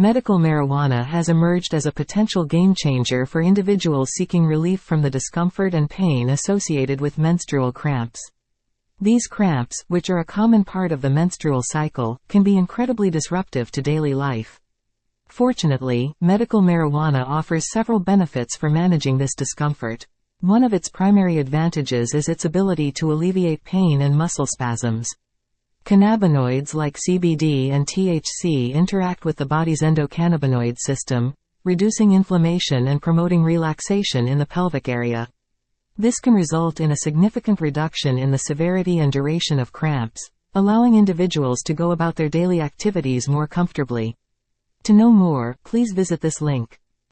Medical marijuana has emerged as a potential game changer for individuals seeking relief from the discomfort and pain associated with menstrual cramps. These cramps, which are a common part of the menstrual cycle, can be incredibly disruptive to daily life. Fortunately, medical marijuana offers several benefits for managing this discomfort. One of its primary advantages is its ability to alleviate pain and muscle spasms. Cannabinoids like CBD and THC interact with the body's endocannabinoid system, reducing inflammation and promoting relaxation in the pelvic area. This can result in a significant reduction in the severity and duration of cramps, allowing individuals to go about their daily activities more comfortably. To know more, please visit this link.